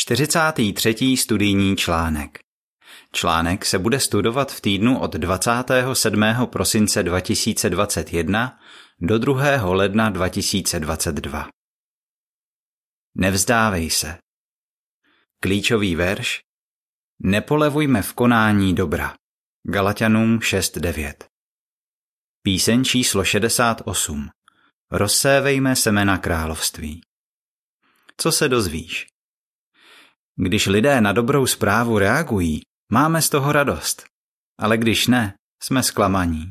43. studijní článek. Článek se bude studovat v týdnu od 27. prosince 2021 do 2. ledna 2022. Nevzdávej se. Klíčový verš Nepolevujme v konání dobra. Galatianům 6.9 Píseň číslo 68 Rozsévejme semena království. Co se dozvíš? Když lidé na dobrou zprávu reagují, máme z toho radost. Ale když ne, jsme zklamaní.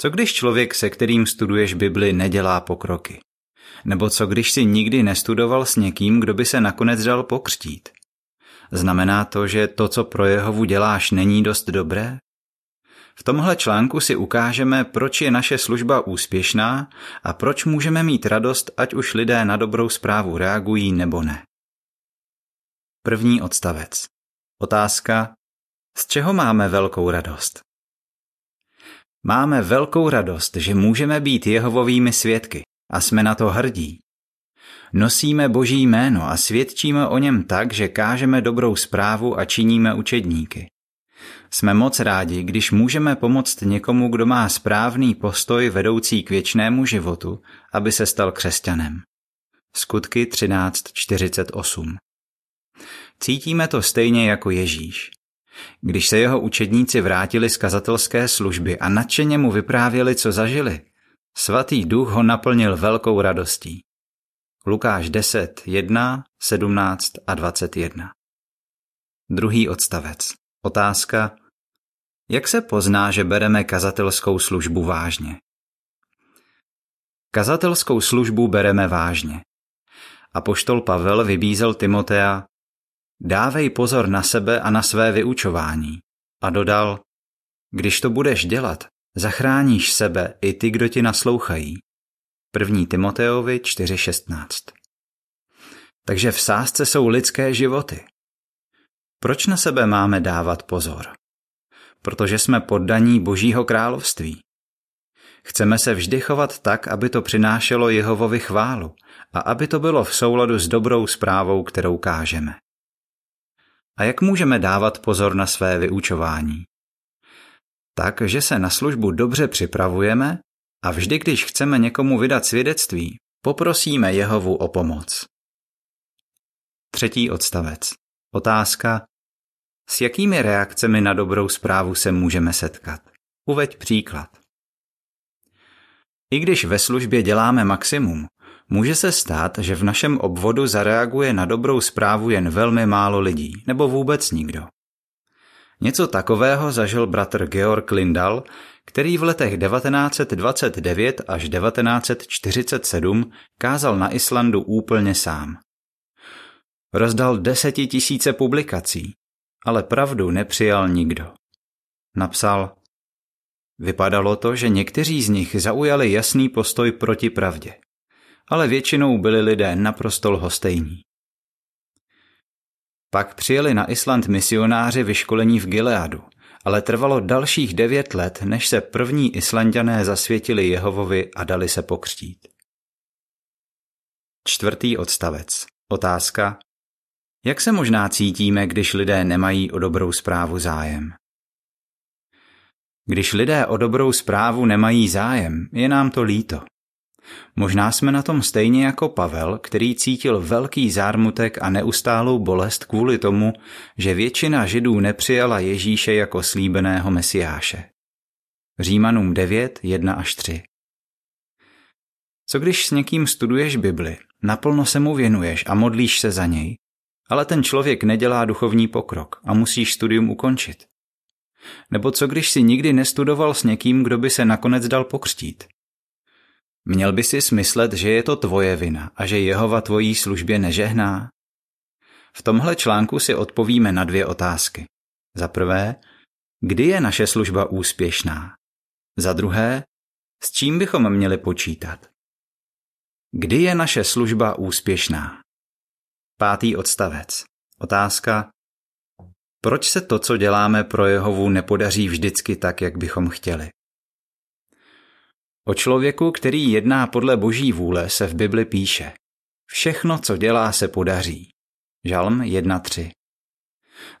Co když člověk, se kterým studuješ Bibli, nedělá pokroky? Nebo co když si nikdy nestudoval s někým, kdo by se nakonec dal pokřtít? Znamená to, že to, co pro Jehovu děláš, není dost dobré? V tomhle článku si ukážeme, proč je naše služba úspěšná a proč můžeme mít radost, ať už lidé na dobrou zprávu reagují nebo ne. První odstavec. Otázka. Z čeho máme velkou radost? Máme velkou radost, že můžeme být Jehovovými svědky a jsme na to hrdí. Nosíme Boží jméno a svědčíme o něm tak, že kážeme dobrou zprávu a činíme učedníky. Jsme moc rádi, když můžeme pomoct někomu, kdo má správný postoj vedoucí k věčnému životu, aby se stal křesťanem. Skutky 13.48 Cítíme to stejně jako Ježíš. Když se jeho učedníci vrátili z kazatelské služby a nadšeně mu vyprávěli, co zažili, svatý duch ho naplnil velkou radostí. Lukáš 10, 1, 17 a 21. Druhý odstavec. Otázka. Jak se pozná, že bereme kazatelskou službu vážně? Kazatelskou službu bereme vážně. A poštol Pavel vybízel Timotea, dávej pozor na sebe a na své vyučování. A dodal, když to budeš dělat, zachráníš sebe i ty, kdo ti naslouchají. 1. Timoteovi 4.16 Takže v sázce jsou lidské životy. Proč na sebe máme dávat pozor? Protože jsme poddaní Božího království. Chceme se vždy chovat tak, aby to přinášelo Jehovovi chválu a aby to bylo v souladu s dobrou zprávou, kterou kážeme. A jak můžeme dávat pozor na své vyučování? Tak, že se na službu dobře připravujeme a vždy, když chceme někomu vydat svědectví, poprosíme Jehovu o pomoc. Třetí odstavec. Otázka. S jakými reakcemi na dobrou zprávu se můžeme setkat? Uveď příklad. I když ve službě děláme maximum, může se stát, že v našem obvodu zareaguje na dobrou zprávu jen velmi málo lidí, nebo vůbec nikdo. Něco takového zažil bratr Georg Lindal, který v letech 1929 až 1947 kázal na Islandu úplně sám. Rozdal desetitisíce publikací, ale pravdu nepřijal nikdo. Napsal, vypadalo to, že někteří z nich zaujali jasný postoj proti pravdě, ale většinou byli lidé naprosto lhostejní. Pak přijeli na Island misionáři vyškolení v Gileadu, ale trvalo dalších devět let, než se první Islandiané zasvětili Jehovovi a dali se pokřtít. Čtvrtý odstavec. Otázka. Jak se možná cítíme, když lidé nemají o dobrou zprávu zájem? Když lidé o dobrou zprávu nemají zájem, je nám to líto. Možná jsme na tom stejně jako Pavel, který cítil velký zármutek a neustálou bolest kvůli tomu, že většina židů nepřijala Ježíše jako slíbeného mesiáše. Římanům 9, 1 až 3 Co když s někým studuješ Bibli, naplno se mu věnuješ a modlíš se za něj, ale ten člověk nedělá duchovní pokrok a musíš studium ukončit? Nebo co když si nikdy nestudoval s někým, kdo by se nakonec dal pokřtít? Měl by si smyslet, že je to tvoje vina a že Jehova tvojí službě nežehná? V tomhle článku si odpovíme na dvě otázky. Za prvé, kdy je naše služba úspěšná? Za druhé, s čím bychom měli počítat? Kdy je naše služba úspěšná? Pátý odstavec. Otázka. Proč se to, co děláme pro Jehovu, nepodaří vždycky tak, jak bychom chtěli? O člověku, který jedná podle boží vůle, se v Bibli píše. Všechno, co dělá, se podaří. Žalm 1.3.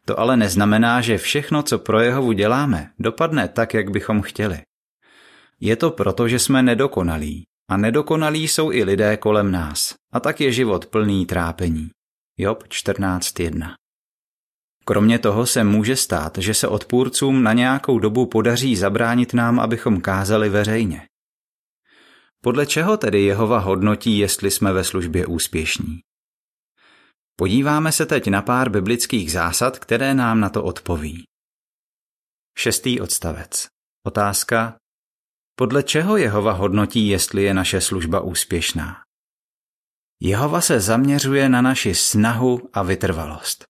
To ale neznamená, že všechno, co pro Jehovu děláme, dopadne tak, jak bychom chtěli. Je to proto, že jsme nedokonalí. A nedokonalí jsou i lidé kolem nás. A tak je život plný trápení. Job 14.1 Kromě toho se může stát, že se odpůrcům na nějakou dobu podaří zabránit nám, abychom kázali veřejně. Podle čeho tedy Jehova hodnotí, jestli jsme ve službě úspěšní? Podíváme se teď na pár biblických zásad, které nám na to odpoví. Šestý odstavec. Otázka. Podle čeho Jehova hodnotí, jestli je naše služba úspěšná? Jehova se zaměřuje na naši snahu a vytrvalost.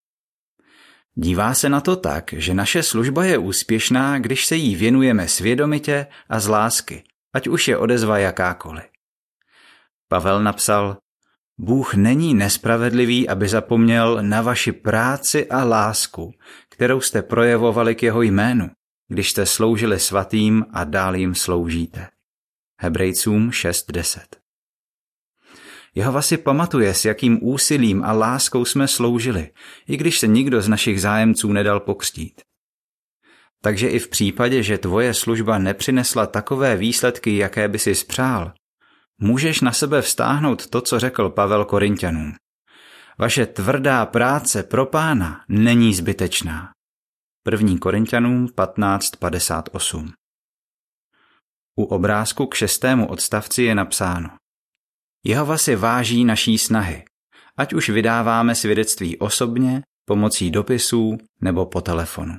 Dívá se na to tak, že naše služba je úspěšná, když se jí věnujeme svědomitě a z lásky, ať už je odezva jakákoliv. Pavel napsal, Bůh není nespravedlivý, aby zapomněl na vaši práci a lásku, kterou jste projevovali k jeho jménu, když jste sloužili svatým a dál jim sloužíte. Hebrejcům 6.10 Jehova si pamatuje, s jakým úsilím a láskou jsme sloužili, i když se nikdo z našich zájemců nedal pokřtít. Takže i v případě, že tvoje služba nepřinesla takové výsledky, jaké by si spřál, můžeš na sebe vztáhnout to, co řekl Pavel Korintianům. Vaše tvrdá práce pro pána není zbytečná. 1. Korintianům 15.58 U obrázku k šestému odstavci je napsáno Jehova si váží naší snahy, ať už vydáváme svědectví osobně, pomocí dopisů nebo po telefonu.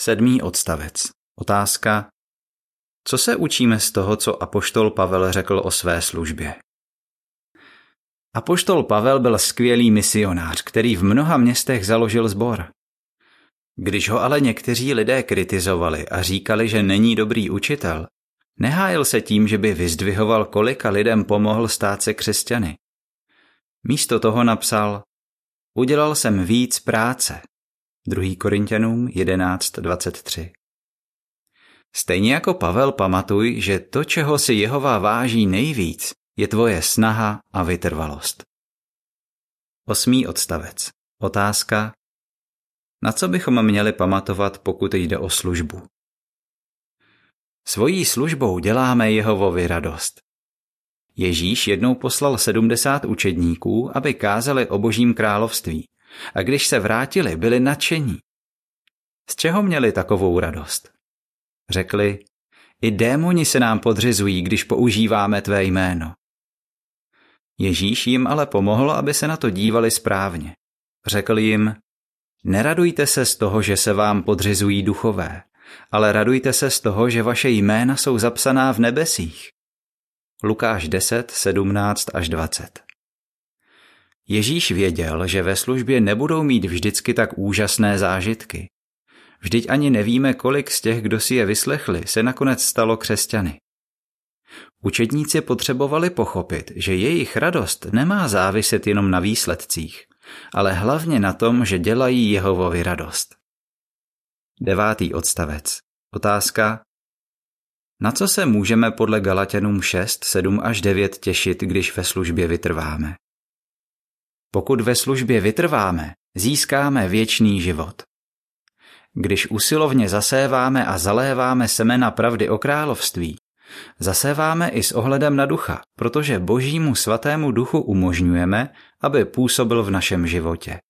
Sedmý odstavec. Otázka. Co se učíme z toho, co apoštol Pavel řekl o své službě? Apoštol Pavel byl skvělý misionář, který v mnoha městech založil sbor. Když ho ale někteří lidé kritizovali a říkali, že není dobrý učitel, nehájil se tím, že by vyzdvihoval, kolika lidem pomohl stát se křesťany. Místo toho napsal, udělal jsem víc práce. 2. Korintianům 11.23 Stejně jako Pavel pamatuj, že to, čeho si Jehova váží nejvíc, je tvoje snaha a vytrvalost. Osmý odstavec. Otázka. Na co bychom měli pamatovat, pokud jde o službu? Svojí službou děláme Jehovovi radost. Ježíš jednou poslal sedmdesát učedníků, aby kázali o božím království. A když se vrátili, byli nadšení. Z čeho měli takovou radost? Řekli, i démoni se nám podřizují, když používáme tvé jméno. Ježíš jim ale pomohl, aby se na to dívali správně. Řekl jim, neradujte se z toho, že se vám podřizují duchové, ale radujte se z toho, že vaše jména jsou zapsaná v nebesích. Lukáš 10, 17 až 20 Ježíš věděl, že ve službě nebudou mít vždycky tak úžasné zážitky. Vždyť ani nevíme, kolik z těch, kdo si je vyslechli, se nakonec stalo křesťany. Učedníci potřebovali pochopit, že jejich radost nemá záviset jenom na výsledcích, ale hlavně na tom, že dělají Jehovovi radost. Devátý odstavec. Otázka. Na co se můžeme podle Galatěnům 6, 7 až 9 těšit, když ve službě vytrváme? Pokud ve službě vytrváme, získáme věčný život. Když usilovně zaséváme a zaléváme semena pravdy o království, zaséváme i s ohledem na ducha, protože božímu svatému duchu umožňujeme, aby působil v našem životě.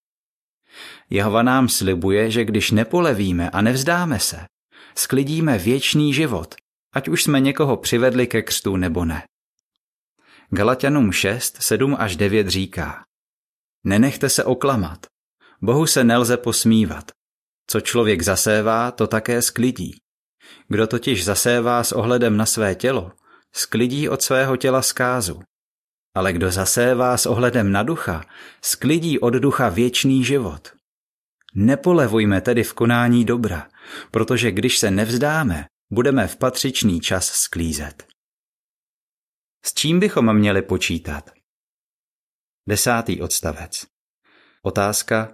Jehova nám slibuje, že když nepolevíme a nevzdáme se, sklidíme věčný život, ať už jsme někoho přivedli ke křtu nebo ne. Galatianům 6, 7 až 9 říká Nenechte se oklamat. Bohu se nelze posmívat. Co člověk zasévá, to také sklidí. Kdo totiž zasévá s ohledem na své tělo, sklidí od svého těla zkázu. Ale kdo zasévá s ohledem na ducha, sklidí od ducha věčný život. Nepolevujme tedy v konání dobra, protože když se nevzdáme, budeme v patřičný čas sklízet. S čím bychom měli počítat? Desátý odstavec. Otázka.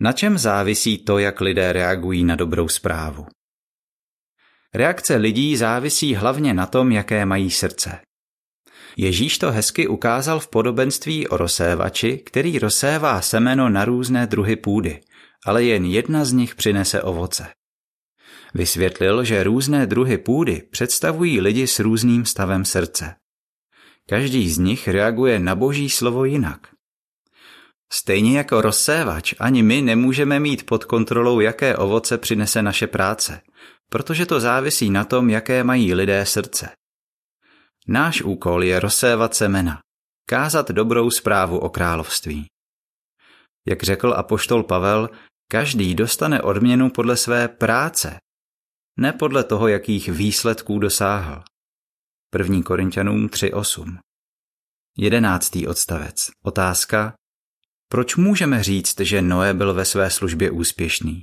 Na čem závisí to, jak lidé reagují na dobrou zprávu? Reakce lidí závisí hlavně na tom, jaké mají srdce. Ježíš to hezky ukázal v podobenství o rozsévači, který rozsévá semeno na různé druhy půdy, ale jen jedna z nich přinese ovoce. Vysvětlil, že různé druhy půdy představují lidi s různým stavem srdce. Každý z nich reaguje na boží slovo jinak. Stejně jako rozsévač, ani my nemůžeme mít pod kontrolou, jaké ovoce přinese naše práce, protože to závisí na tom, jaké mají lidé srdce. Náš úkol je rozsévat semena, kázat dobrou zprávu o království. Jak řekl apoštol Pavel, každý dostane odměnu podle své práce, ne podle toho, jakých výsledků dosáhl. 1. Korintianům 3.8 Jedenáctý odstavec. Otázka. Proč můžeme říct, že Noé byl ve své službě úspěšný?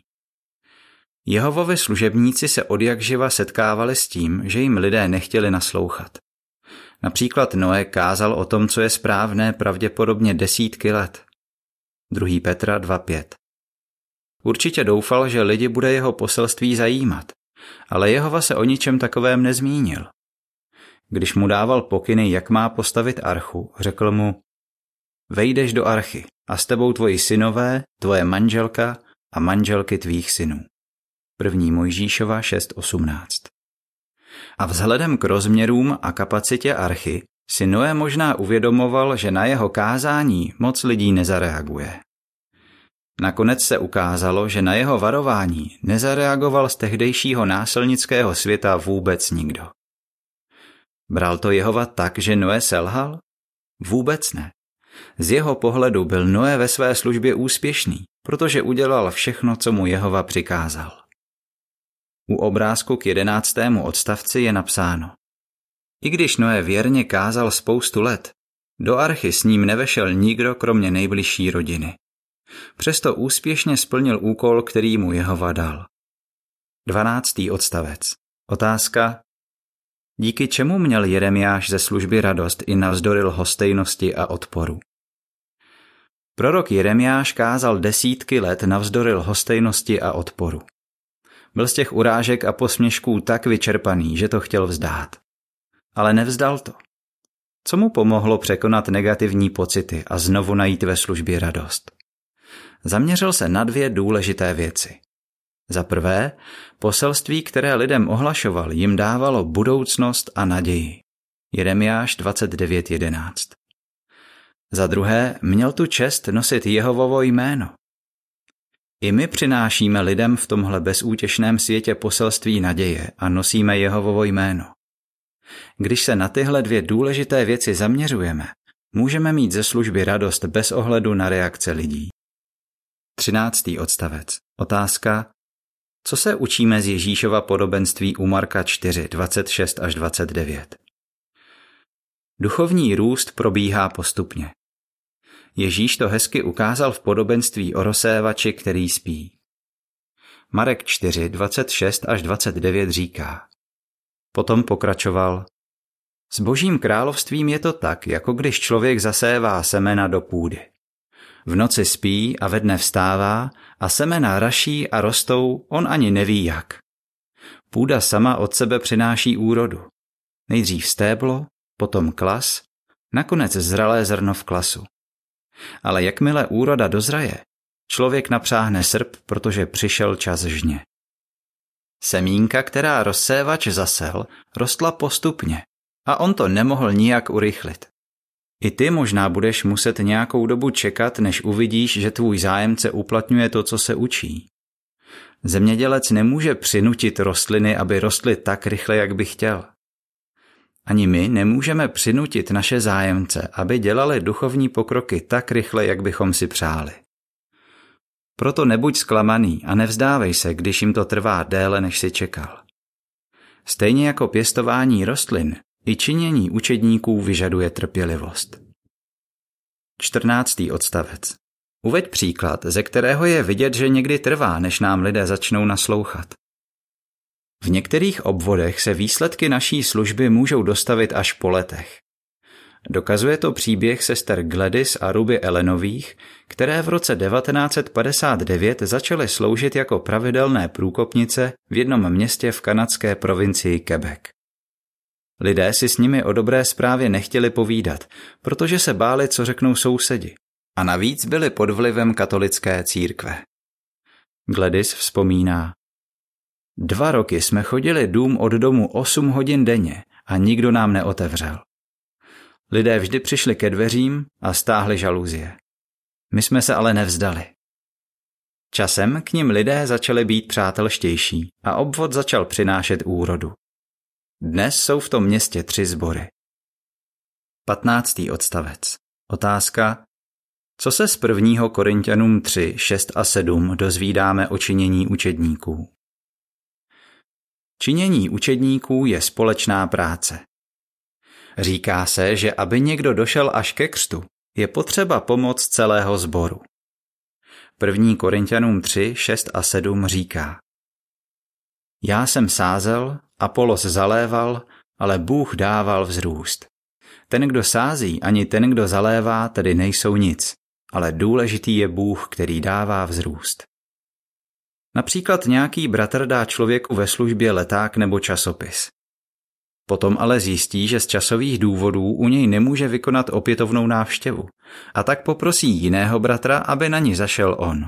Jehovovi služebníci se od jak živa setkávali s tím, že jim lidé nechtěli naslouchat. Například Noé kázal o tom, co je správné pravděpodobně desítky let. 2. Petra 2.5 Určitě doufal, že lidi bude jeho poselství zajímat, ale Jehova se o ničem takovém nezmínil. Když mu dával pokyny, jak má postavit archu, řekl mu, vejdeš do archy a s tebou tvoji synové, tvoje manželka a manželky tvých synů. 1. Mojžíšova 6.18 A vzhledem k rozměrům a kapacitě archy si Noé možná uvědomoval, že na jeho kázání moc lidí nezareaguje. Nakonec se ukázalo, že na jeho varování nezareagoval z tehdejšího násilnického světa vůbec nikdo. Bral to Jehova tak, že Noé selhal? Vůbec ne. Z jeho pohledu byl Noé ve své službě úspěšný, protože udělal všechno, co mu Jehova přikázal. U obrázku k jedenáctému odstavci je napsáno. I když Noé věrně kázal spoustu let, do archy s ním nevešel nikdo kromě nejbližší rodiny. Přesto úspěšně splnil úkol, který mu Jehova dal. 12. odstavec. Otázka. Díky čemu měl Jeremiáš ze služby radost i navzdory lhostejnosti a odporu? Prorok Jeremiáš kázal desítky let navzdory lhostejnosti a odporu. Byl z těch urážek a posměšků tak vyčerpaný, že to chtěl vzdát. Ale nevzdal to. Co mu pomohlo překonat negativní pocity a znovu najít ve službě radost? Zaměřil se na dvě důležité věci. Za prvé, poselství, které lidem ohlašoval, jim dávalo budoucnost a naději. Jeremiáš 29.11 Za druhé, měl tu čest nosit Jehovovo jméno. I my přinášíme lidem v tomhle bezútěšném světě poselství naděje a nosíme Jehovovo jméno. Když se na tyhle dvě důležité věci zaměřujeme, můžeme mít ze služby radost bez ohledu na reakce lidí. 13. odstavec. Otázka. Co se učíme z Ježíšova podobenství u Marka 4, 26 až 29? Duchovní růst probíhá postupně. Ježíš to hezky ukázal v podobenství o rozsévači, který spí. Marek 4, 26 až 29 říká. Potom pokračoval. S božím královstvím je to tak, jako když člověk zasévá semena do půdy. V noci spí a ve dne vstává a semena raší a rostou, on ani neví jak. Půda sama od sebe přináší úrodu. Nejdřív stéblo, potom klas, nakonec zralé zrno v klasu. Ale jakmile úroda dozraje, člověk napřáhne srp, protože přišel čas žně. Semínka, která rozsévač zasel, rostla postupně a on to nemohl nijak urychlit. I ty možná budeš muset nějakou dobu čekat, než uvidíš, že tvůj zájemce uplatňuje to, co se učí. Zemědělec nemůže přinutit rostliny, aby rostly tak rychle, jak by chtěl. Ani my nemůžeme přinutit naše zájemce, aby dělali duchovní pokroky tak rychle, jak bychom si přáli. Proto nebuď zklamaný a nevzdávej se, když jim to trvá déle, než si čekal. Stejně jako pěstování rostlin, i činění učedníků vyžaduje trpělivost. 14. odstavec. Uveď příklad, ze kterého je vidět, že někdy trvá, než nám lidé začnou naslouchat. V některých obvodech se výsledky naší služby můžou dostavit až po letech. Dokazuje to příběh sester Gladys a Ruby Elenových, které v roce 1959 začaly sloužit jako pravidelné průkopnice v jednom městě v kanadské provincii Quebec. Lidé si s nimi o dobré zprávě nechtěli povídat, protože se báli, co řeknou sousedi. A navíc byli pod vlivem katolické církve. Gladys vzpomíná. Dva roky jsme chodili dům od domu 8 hodin denně a nikdo nám neotevřel. Lidé vždy přišli ke dveřím a stáhli žaluzie. My jsme se ale nevzdali. Časem k ním lidé začali být přátelštější a obvod začal přinášet úrodu. Dnes jsou v tom městě tři sbory. 15. odstavec. Otázka. Co se z 1. Korintianům 3, 6 a 7 dozvídáme o činění učedníků? Činění učedníků je společná práce. Říká se, že aby někdo došel až ke křtu, je potřeba pomoc celého sboru. 1. Korintianům 3, 6 a 7 říká Já jsem sázel, Apolos zaléval, ale Bůh dával vzrůst. Ten, kdo sází, ani ten, kdo zalévá, tedy nejsou nic, ale důležitý je Bůh, který dává vzrůst. Například nějaký bratr dá člověku ve službě leták nebo časopis. Potom ale zjistí, že z časových důvodů u něj nemůže vykonat opětovnou návštěvu a tak poprosí jiného bratra, aby na ní zašel on.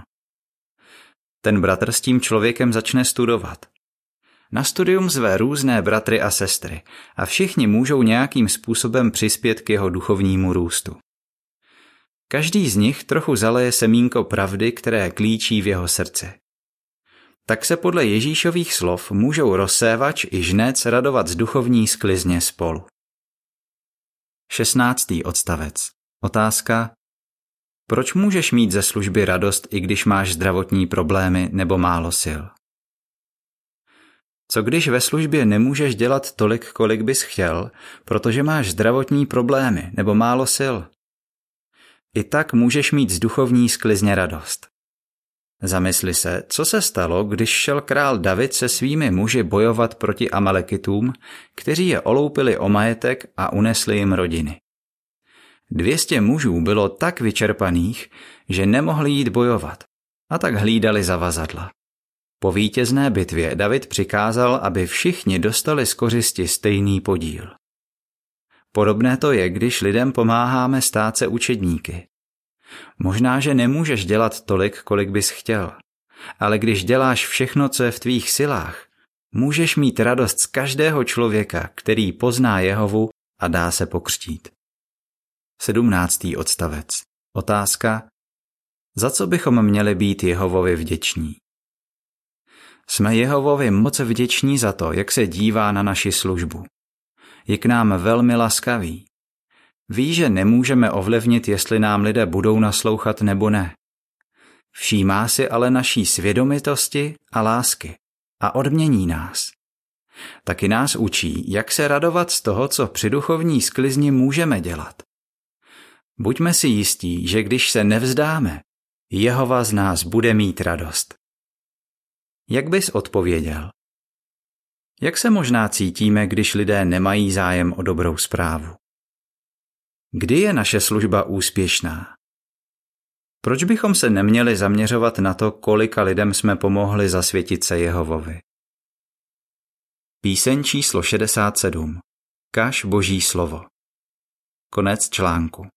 Ten bratr s tím člověkem začne studovat. Na studium zve různé bratry a sestry a všichni můžou nějakým způsobem přispět k jeho duchovnímu růstu. Každý z nich trochu zaleje semínko pravdy, které klíčí v jeho srdce tak se podle Ježíšových slov můžou rozsévač i žnec radovat z duchovní sklizně spolu. 16. odstavec. Otázka. Proč můžeš mít ze služby radost, i když máš zdravotní problémy nebo málo sil? Co když ve službě nemůžeš dělat tolik, kolik bys chtěl, protože máš zdravotní problémy nebo málo sil? I tak můžeš mít z duchovní sklizně radost. Zamysli se, co se stalo, když šel král David se svými muži bojovat proti Amalekitům, kteří je oloupili o majetek a unesli jim rodiny. Dvěstě mužů bylo tak vyčerpaných, že nemohli jít bojovat a tak hlídali zavazadla. Po vítězné bitvě David přikázal, aby všichni dostali z kořisti stejný podíl. Podobné to je, když lidem pomáháme stát se učedníky. Možná, že nemůžeš dělat tolik, kolik bys chtěl, ale když děláš všechno, co je v tvých silách, můžeš mít radost z každého člověka, který pozná Jehovu a dá se pokřtít. 17. odstavec. Otázka. Za co bychom měli být Jehovovi vděční? Jsme Jehovovi moc vděční za to, jak se dívá na naši službu. Je k nám velmi laskavý. Ví, že nemůžeme ovlivnit, jestli nám lidé budou naslouchat nebo ne. Všímá si ale naší svědomitosti a lásky a odmění nás. Taky nás učí, jak se radovat z toho, co při duchovní sklizni můžeme dělat. Buďme si jistí, že když se nevzdáme, Jehova z nás bude mít radost. Jak bys odpověděl? Jak se možná cítíme, když lidé nemají zájem o dobrou zprávu? Kdy je naše služba úspěšná? Proč bychom se neměli zaměřovat na to, kolika lidem jsme pomohli zasvětit se Jehovovi? Píseň číslo 67. Kaž Boží slovo. Konec článku.